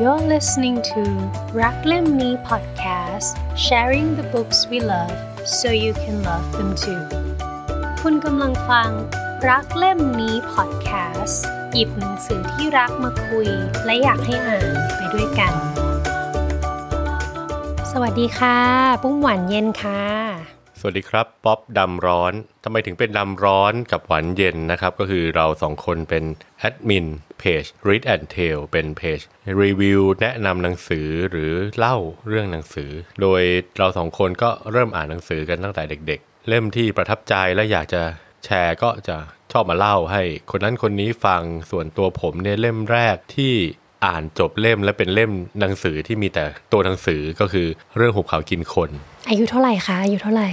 You're listening to รักเล่มนี้ podcast sharing the books we love so you can love them too คุณกำลังฟัง รักเล่มนี้ podcast หยิบหนังสือที่รักมาคุย และอยากให้อ่านไปด้วยกัน สวัสดีค่ะ ปุ้มหวานเย็นค่ะ สวัสดีครับป๊อปดำร้อนทำไมถึงเป็นดำร้อนกับหวานเย็นนะครับ ก็คือเราสองคนเป็นแอดมิน เพจ Read and Tell เป็นเพจรีวิวแนะนำหนังสือหรือเล่าเรื่องหนังสือ โดยเราสองคนก็เริ่มอ่านหนังสือกันตั้งแต่เด็ก ๆ เล่มที่ประทับใจและอยากจะแชร์ก็จะชอบมาเล่าให้ คนนั้นคนนี้ฟังส่วนตัวผมเนี่ยเล่มแรกที่อ่านจบเล่มและเป็นเล่มหนังสือที่มีแต่ตัวหนังสือก็คือเรื่องหุบเขากินคน อายุเท่าไหร่คะอายุเท่าไหร่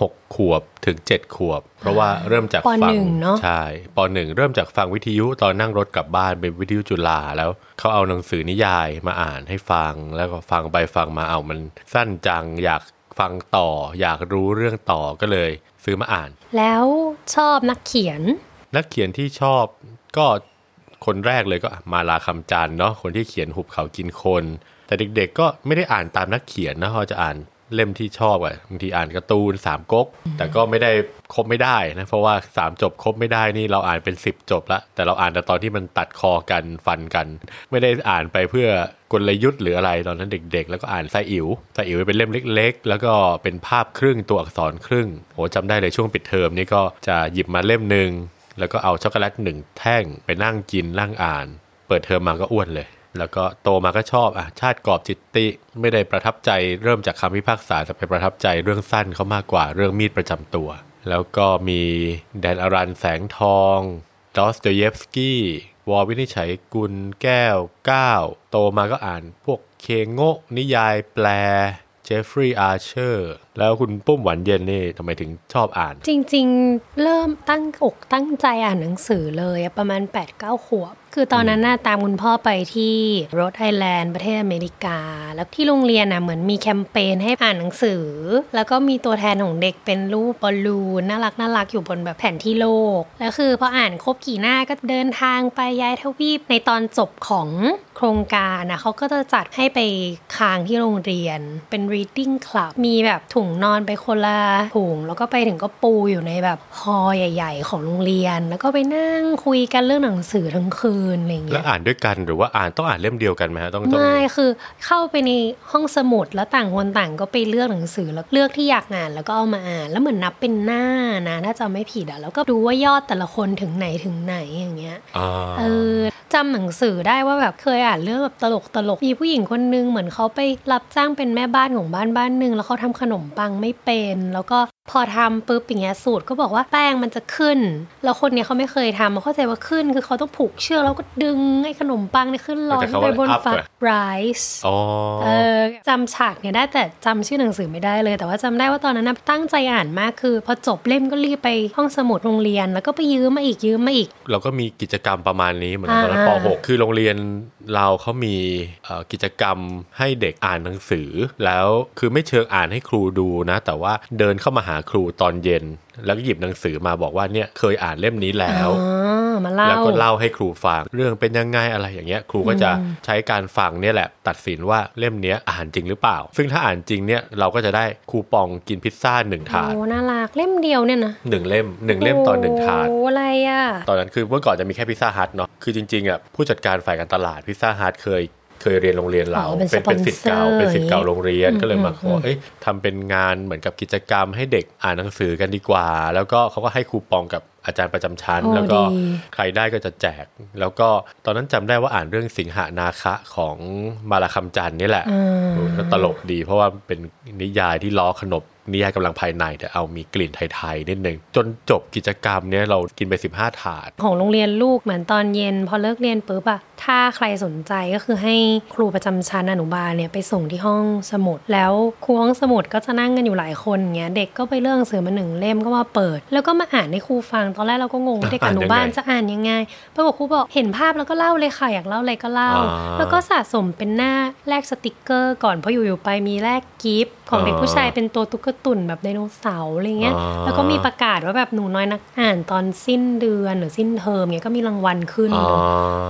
หกขวบถึงเจ็ดขวบ เพราะว่าเริ่มจากปฟัหนึ่งเนอะใช่ปหนึ่งเริ่มจากฟังวิทยุตอนนั่งรถกลับบ้านเป็นวิทยุจุฬาแล้วเขาเอาหนังสือนิยายมาอ่านให้ฟังแล้วก็ฟังไปฟังมาเอามันสั้นจังอยากฟังต่อ อยากรู้เรื่องต่อก็เลย ซื้อมาอ่าน แล้วชอบนักเขียน นักเขียนที่ชอบก็คนแรกเลยก็มาลาคำจันทร์เนาะคนที่เขียนหุบเขากินคน แต่เด็กๆก็ไม่ได้อ่านตามนักเขียนนะเขาจะอ่าน เล่มที่ชอบอะบางทีอ่านการ์ตูนสามก๊กแต่ก็ไม่ได้ครบไม่ได้นะเพราะว่าสามจบครบไม่ได้นี่เราอ่านเป็นสิบจบละแต่เราอ่านแต่ตอนที่มันตัดคอกันฟันกัน ไม่ได้อ่านไปเพื่อกลยุทธ์หรืออะไรตอนนั้นเด็ก ๆ แล้วก็อ่านไซอิ๋วไซอิ๋วเป็นเล่มเล็ก ๆ แล้วก็เป็นภาพครึ่งตัวอักษรครึ่งโหจำได้เลยช่วงปิดเทอมนี่ก็จะหยิบมาเล่มหนึ่งแล้วก็เอาช็อกโกแลตหนึ่งแท่งไปนั่งกินนั่งอ่าน เปิดเทอมมาก็อ้วนเลย แล้วก็โตมาก็ชอบอะชาติกรอบจิตติ ไม่ได้ประทับใจเริ่มจากคำพิพากษาแต่ไปประทับใจเรื่องสั้นเขามากกว่าเรื่องมีดประจำตัว แล้วก็มีแดนอรัญ แสงทองดอสโตเยฟสกี้ว.วินิจฉัยกุลแก้วเก้าโตมาก็อ่านพวกเคโงะนิยายแปล เจฟฟรีย์อาร์เชอร์ แล้วคุณปุ้มหวานเย็นนี่ทำไมถึงชอบอ่าน จริงๆ เริ่มตั้งอกตั้งใจอ่านหนังสือเลยอะประมาณ8-9ขวบ คือตอนนั้นน่ะตามคุณพ่อไปที่โรดไอแลนด์ประเทศอเมริกา แล้วที่โรงเรียนน่ะเหมือนมีแคมเปญให้อ่านหนังสือ แล้วก็มีตัวแทนของเด็กเป็นรูปบอลลูนน่ารักน่ารักอยู่บนแบบแผนที่โลก แล้วคือพออ่านครบกี่หน้าก็เดินทางไปย้ายทวีปในตอนจบของโครงการนะเขาก็จะจัดให้ไปค้างที่โรงเรียนเป็น reading club มีแบบถุงนอนไปคนละถุงแล้วก็ไปถึงก็ปูอยู่ในแบบฮอลล์ใหญ่ ๆ ของโรงเรียน แล้วก็ไปนั่งคุยกันเรื่องหนังสือทั้งคืนอะไรอย่างแล้เงี้วยอ่านด้วยกันหรือว่าอ่านต้องอ่านเล่มเดียวกันไหมฮะต้องต้องไม่คือเข้าไปในห้องสมุดแล้วต่างคนต่างก็ไปเลือกหนังสือแล้วเลือกที่อยากอ่านแล้วก็เอามาอ่าน แล้วเหมือนนับเป็นหน้านะถ้าจำไม่ผิดอะแล้วก็ดูว่ายอดแต่ละคนถึงไหนถึงไหนอย่างเงี้ยอ่าเออ จำหนังสือได้ว่าแบบเคยอ่านเรื่องแบบตลกตลกมีผู้หญิงคนนึงเหมือนเขาไปรับจ้างเป็นแม่บ้านของบ้านบ้านหนึ่งแล้วเขาทำขนมปังไม่เป็น แล้วก็ พอทำปุ๊บอย่างเงี้ยสูตรก็บอกว่าแป้งมันจะขึ้น แล้วคนเนี้ยเขาไม่เคยทำเขาเข้าใจว่าขึ้น คือเขาต้องผูกเชือกแล้วก็ดึงไอ้ขนมปังเนี่ยขึ้นลอยแต่ขึ้เขานไปบน up ฟ้าอะ rise อ๋อเออจำฉากเนี่ยได้แต่จำชื่อหนังสือไม่ได้เลย แต่ว่าจำได้ว่าตอนนั้นนะตั้งใจอ่านมากคือ พอจบเล่มก็รีบไปห้องสมุดโรงเรียน แล้วก็ไปยืมมาอีกยืมมาอีก เราก็มีกิจกรรมประมาณนี้เหมือนตอนนั้นปอ่า .6 คือโรงเรียนเราเขามีเอ่อกิจกรรมให้เด็กอ่านหนังสือ แล้วคือไม่เชิงอ่านให้ครูดูนะ แต่ว่าเดินเข้ามาหาครูตอนเย็น แล้วก็หยิบหนังสือมาบอกว่าเนี่ยเคยอ่านเล่มนี้แล้วอ๋อมาเล่าแล้วก็เล่าให้ครูฟังเรื่องเป็นยังไงอะไรอย่างเงี้ย ครูก็จะใช้การฟังเนี่ยแหละตัดสินว่าเล่มเนี้ยอ่านจริงหรือเปล่า ซึ่งถ้าอ่านจริงเนี่ยเราก็จะได้คูปองกินพิซซ่าหนึ่งถาดโอ้น่ารักเล่มเดียวเนี่ยนะหนึ่งเล่มหนึ่งเล่มต่อหนึ่งถาดโอ้อะไรอะตอนนั้นคือเมื่อก่อนจะมีแค่พิซซ่าฮัทเนาะคือจริงๆอะผู้จัดการฝ่ายการตลาดพิซซ่าฮัทเคย เคยเรียนโรงเรียนเราอ๋อเป็นเป็นเป็นสิทธิ์เก่าสปอนเซอร์เป็นสิทธิ์เก่าโรงเรียนอืมก็เลยมาขออืมเอ้ยทำเป็นงานเหมือนกับกิจกรรมให้เด็กอ่านหนังสือกันดีกว่า แล้วก็เขาก็ให้คูปองกับอาจารย์ประจำชั้นโอ้แล้วก็ดีใครได้ก็จะแจก แล้วก็ตอนนั้นจำได้ว่าอ่านเรื่องสิงหานาคะของมาลาคำจันทร์นี่แหละอืมโอ้ก็ตลกดี เพราะว่าเป็นนิยายที่ล้อขนบ นิยายกำลังภายในแต่เอามีกลิ่นไทยๆนิดนึงจนจบกิจกรรมเนี้ยเรากินไป 15 ถาด ของโรงเรียนลูกเหมือนตอนเย็น พอเลิกเรียนปุ๊บอะถ้าใครสนใจก็คือให้ครูประจำชั้นอนุบาลเนี่ยไปส่งที่ห้องสมุด แล้วครูห้องสมุดก็จะนั่งกันอยู่หลายคนเงี้ยเด็กก็ไปเลือกหนังสือมาหนึ่งเล่มก็มาเปิด แล้วก็มาอ่านให้ครูฟังตอนแรกเราก็งงว่าเด็กอนุบาลอ่านยังไงจะอ่านยังไงปรากฏครูบอกเห็นภาพแล้วก็เล่าเลยค่ะอยากเล่าอะไรก็เล่าอ่า แล้วก็สะสมเป็นหน้าแลกสติกเกอร์ ก่อนเพราะอยู่ๆไปมีแลกกิฟต์ของเด็กผู้ชายเป็นตัวตุ๊กตุ่นแบบไดโนเสาร์อะไรเงี้ยอ๋อแล้วก็มีประกาศว่าแบบหนูน้อยนักอ่านตอนสิ้นเดือนหรือสิ้นเทอมเงี้ยก็มีรางวัลขึ้นอ๋อ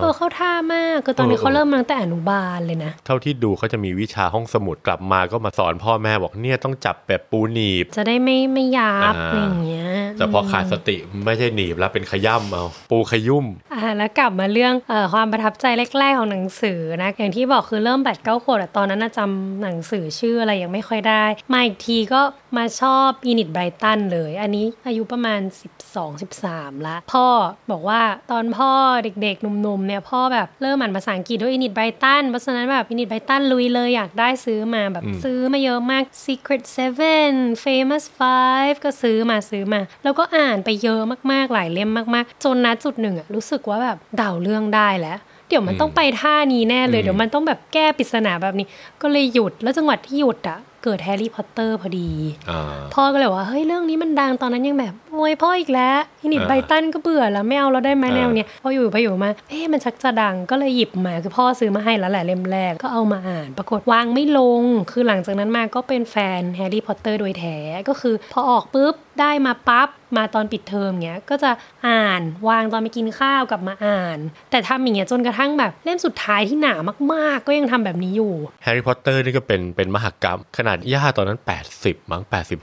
เออเข้าท่ามากคือตอนนี้เออเขาเริ่มมาตั้งแต่อนุบาลเลยนะ เท่าที่ดูเขาจะมีวิชาห้องสมุดกลับมาก็มาสอนพ่อแม่บอกเนี่ยต้องจับแบบปูหนีบ จะได้ไม่ไม่ยับอ่าอะไรอย่างเงี้ย แต่พอขาดสติไม่ใช่หนีบแล้วเป็นขย่ำเอาปูขยุ่มอ่าแล้วกลับมาเรื่องเอ่อความประทับใจแรกๆของหนังสือนะอย่างที่บอกคือเริ่มแปดเก้าขวบแต่ตอนนั้นน่ะจำหนังสือชื่ออะไรยังไม่ค่อยได้มาอีกทีก็มาชอบอินิตไบรตันเลย อันนี้อายุประมาณ 12-13 ละ พ่อบอกว่าตอนพ่อเด็กๆหนุ่มๆเนี่ยพ่อแบบเริ่มอ่านภาษาอังกฤษด้วย Enid Blyton เพราะฉะนั้นแบบ Enid Blyton ลุยเลยอยากได้ซื้อมาแบบซื้อมาเยอะมาก Secret Seven Famous Five ก็ซื้อมาซื้อมา แล้วก็อ่านไปเยอะมากๆหลายเล่มมากๆ จนนะจุดหนึ่งอะรู้สึกว่าแบบเดาเรื่องได้แล้วเดี๋ยวมันต้องไปท่านี้แน่เลยอืมเดี๋ยวมันต้องแบบแก้ปริศนาแบบนี้ ก็เลยหยุดแล้วจังหวะที่หยุดอะเกิดแฮร์รี่พอตเตอร์พอดีอ่าพ่อก็เลยว่าเฮ้ยเรื่องนี้มันดังตอนนั้นยังแบบโอ้ยพ่ออีกแล้ว Enid อ่า Blyton ก็เบื่อแล้วไม่เอาเราได้ไหมอ่าแนวเนี้ยพออยู่ไปอยู่มาเอ๊ะมันชักจะดังก็เลยหยิบมาคือพ่อซื้อมาให้แล้วแหละเล่มแรกก็เอามาอ่าน ปรากฏวางไม่ลง คือหลังจากนั้นมาก็เป็นแฟนแฮร์รี่พอตเตอร์โดยแท้ก็คือพอออกปุ๊บได้มาปั๊บมาตอนปิดเทอมเงี้ยก็จะอ่านวางตอนไปกินข้าวกลับมาอ่าน แต่ทำอย่างเงี้ยจนกระทั่งแบบเล่มสุดท้ายที่หนามาก ๆ ก็ยังทำแบบนี้อยู่แฮร์รี่พอตเตอร์นี่ก็เป็นเป็นมหกรรมขนาดย่าตอนนั้น 80 มั้ง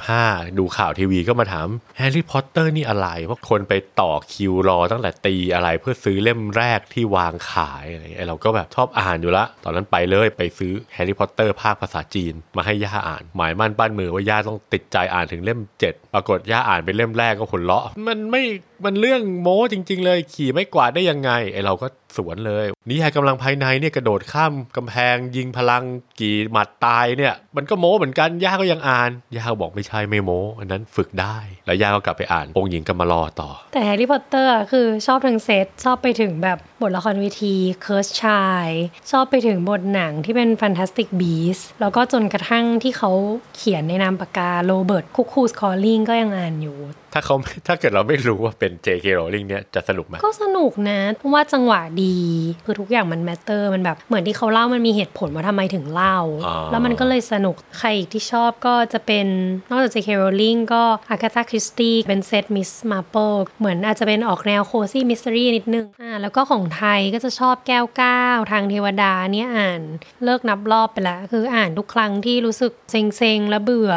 85 ดูข่าวทีวีก็มาถามแฮร์รี่พอตเตอร์นี่อะไร เพราะคนไปต่อคิวรอตั้งแต่ตีอะไรเพื่อซื้อเล่มแรกที่วางขายอะไรเราก็แบบชอบอ่านอยู่ละ ตอนนั้นไปเลยไปซื้อแฮร์รี่พอตเตอร์ภาคภาษาจีน มาให้ย่าอ่าน หมายมั่นปั้นมือว่าย่าต้องติดใจอ่านถึงเล่ม 7 ปรากฏย่าอ่านเป็นเล่มแรกก็หัวเราะ มันไม่มันเรื่องโม้จริง ๆ เลยขี่ไม้กวาดได้ยังไงไอเราก็ สวนเลย นิยายกำลังภายในเนี่ยกระโดดข้ามกำแพงยิงพลังกี่หมัดตายเนี่ย มันก็โม้เหมือนกันย่าก็ยังอ่านย่าบอกไม่ใช่ไม่โม้อันนั้นฝึกได้ แล้วย่าก็กลับไปอ่านองค์หญิงกำมะลอต่อ แต่แฮร์รี่พอตเตอร์คือชอบทั้งเซตชอบไปถึงแบบบทละครเวที Cursed Child ชอบไปถึงบทหนังที่เป็น Fantastic Beasts แล้วก็จนกระทั่งที่เขาเขียนในนามปากกาโรเบิร์ต Cuckoo's Calling ก็ยังอ่านอยู่ ถ้าเขาถ้าเกิดเราไม่รู้ว่าเป็น J.K. Rowling เนี่ยจะสนุกไหมก็สนุกนะเพราะว่าจังหวะดีคือทุกอย่างมันแมตเตอร์มันแบบเหมือนที่เขาเล่ามันมีเหตุผลว่าทำไมถึงเล่าอ๋อแล้วมันก็เลยสนุกใครอีกที่ชอบก็จะเป็นนอกจาก J.K. Rowling ก็ Agatha Christie เป็นเซต Miss Marple เหมือนอาจจะเป็นออกแนวโคซี่มิส t รีนิดนึงอ่าแล้วก็ของไทยก็จะชอบแก้วก้าวทางเทวดาเนี่ยอ่านเลิกนับรอบไปแล้วคืออ่านทุกครั้งที่รู้สึกเซ็งๆและเบื่อ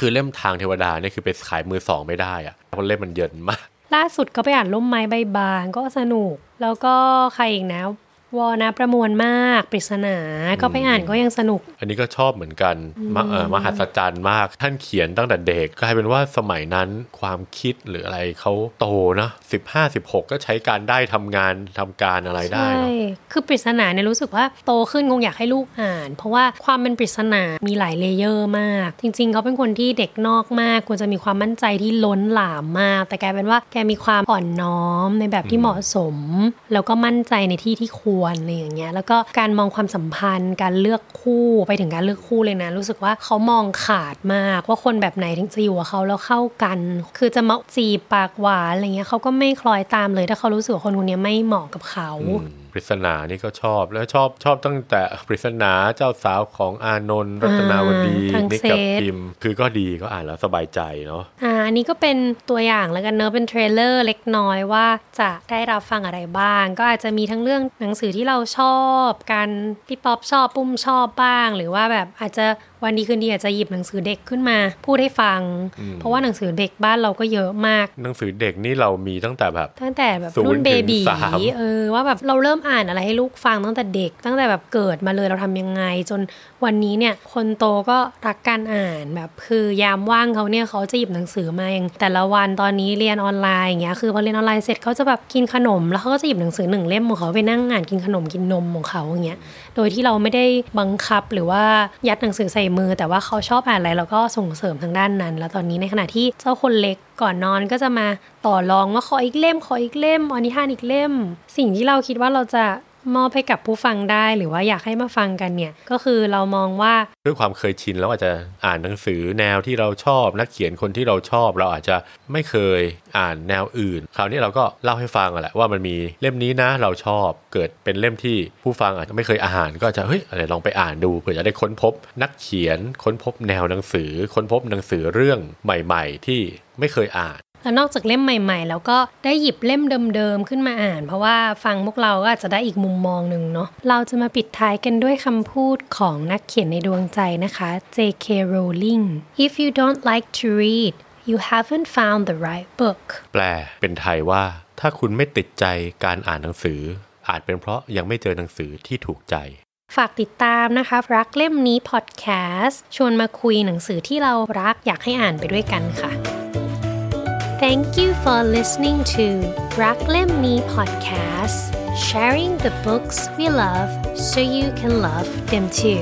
คือเล่มทางเทวดาเนี่ยคือไปขายมือสองไม่ได้อะเพราะเล่มมันเยินมากล่าสุดก็ไปอ่านร่มไม้ใบบังก็สนุก แล้วก็ใครอีกนะ ว.ณ ประมวญมารคปริศนาก็ไปอ่านก็ยังสนุก อันนี้ก็ชอบเหมือนกันมะเอ่อมหัศจรรย์มาก ท่านเขียนตั้งแต่เด็กกลายเป็นว่าสมัยนั้นความคิดหรืออะไรเขาโตนะสิบห้าสิบหกก็ใช้การได้ทำงานทำการอะไรได้ใช่เนาะคือปริศนาเนี่ยรู้สึกว่าโตขึ้นคงอยากให้ลูกอ่าน เพราะว่าความเป็นปริศนามีหลาย layer มาก จริง ๆ เขาเป็นคนที่เด็กนอกมากควรจะมีความมั่นใจที่ล้นหลามมาก แต่กลายเป็นว่าแกมีความอ่อนน้อมในแบบที่เหมาะสม แล้วก็มั่นใจในที่ที่ควรอะไรอย่างเงี้ยแล้วก็การมองความสัมพันธ์ การเลือกคู่ไปถึงการเลือกคู่เลยนะ รู้สึกว่าเขามองขาดมากว่าคนแบบไหนถึงจะอยู่กับเขาแล้วเข้ากัน คือจะมาจีบปากหวานอะไรเงี้ยเขาก็ไม่คล้อยตามเลยถ้าเขารู้สึกว่าคนคนนี้ไม่เหมาะกับเขาปริศนานี่ก็ชอบแล้วชอบชอบตั้งแต่ปริศนาเจ้าสาวของอานนท์รัตนาวดีอ่าทั้งนิกกับเซตพิมพ์คือก็ดีก็อ่านแล้วสบายใจเนาะอ่าอันนี้ก็เป็นตัวอย่างแล้วกันเนอะเป็น trailer เล็กน้อยว่าจะได้รับฟังอะไรบ้าง ก็อาจจะมีทั้งเรื่องหนังสือที่เราชอบ การพี่ป๊อปชอบปุ้มชอบบ้าง หรือว่าแบบอาจจะ วันดีคืนดีอาจจะหยิบหนังสือเด็กขึ้นมาพูดให้ฟัง เพราะว่าหนังสือเด็กบ้านเราก็เยอะมาก หนังสือเด็กนี่เรามีตั้งแต่แบบตั้งแต่แบบศูนย์รุ่น baby ถึงสามเออว่าแบบเราเริ่มอ่านอะไรให้ลูกฟังตั้งแต่เด็ก ตั้งแต่แบบเกิดมาเลยเราทำยังไง จนวันนี้เนี่ยคนโตก็รักการอ่านแบบคือยามว่างเขาเนี่ยเขาจะหยิบหนังสือมาอย่างแต่ละวันตอนนี้เรียนออนไลน์อย่างเงี้ยคือพอเรียนออนไลน์เสร็จเขาจะแบบกินขนม แล้วเขาก็จะหยิบหนังสือหนึ่งเล่มของเขาไปนั่งอ่านกินขนมกินนมของเขาอย่างเงี้ยโดยที่เราไม่ได้บังคับหรือว่ายัดหนังสือใส่มือ แต่ว่าเขาชอบอ่านอะไรเราก็ส่งเสริมทางด้านนั้น แล้วตอนนี้ในขณะที่เจ้าคนเล็กก่อนนอนก็จะมาต่อรองว่าขออีกเล่มขออีกเล่มอนิทานอีกเล่ม สิ่งที่เราคิดว่าเราจะ มอบให้กับผู้ฟังได้ หรือว่าอยากให้มาฟังกันเนี่ย ก็คือเรามองว่าด้วยความเคยชินแล้วอาจจะอ่านหนังสือแนวที่เราชอบ นักเขียนคนที่เราชอบ เราอาจจะไม่เคยอ่านแนวอื่น คราวนี้เราก็เล่าให้ฟังอะแหละว่ามันมีเล่มนี้นะเราชอบเกิดเป็นเล่มที่ผู้ฟังอาจจะไม่เคยอ่าน ก็จะเฮ้ยอะไรลองไปอ่านดูเผื่อจะได้ค้นพบ นักเขียนค้นพบแนวหนังสือ ค้นพบหนังสือเรื่องใหม่ ๆ ที่ไม่เคยอ่าน แล้วนอกจากเล่มใหม่ๆ แล้วก็ได้หยิบเล่มเดิมๆ ขึ้นมาอ่าน เพราะว่าฟังพวกเราก็อาจจะได้อีกมุมมองหนึ่งเนาะเราจะมาปิดท้ายกันด้วยคำพูดของนักเขียนในดวงใจนะคะ J.K. Rowling If you don't like to read you haven't found the right book แปลเป็นไทยว่า ถ้าคุณไม่ติดใจการอ่านหนังสือ อาจเป็นเพราะยังไม่เจอหนังสือที่ถูกใจฝากติดตามนะคะ รักเล่มนี้พอดแคสต์ชวนมาคุยหนังสือที่เรารักอยากให้อ่านไปด้วยกันค่ะ Thank you for listening to รักเล่มนี้ podcast sharing the books we love so you can love them too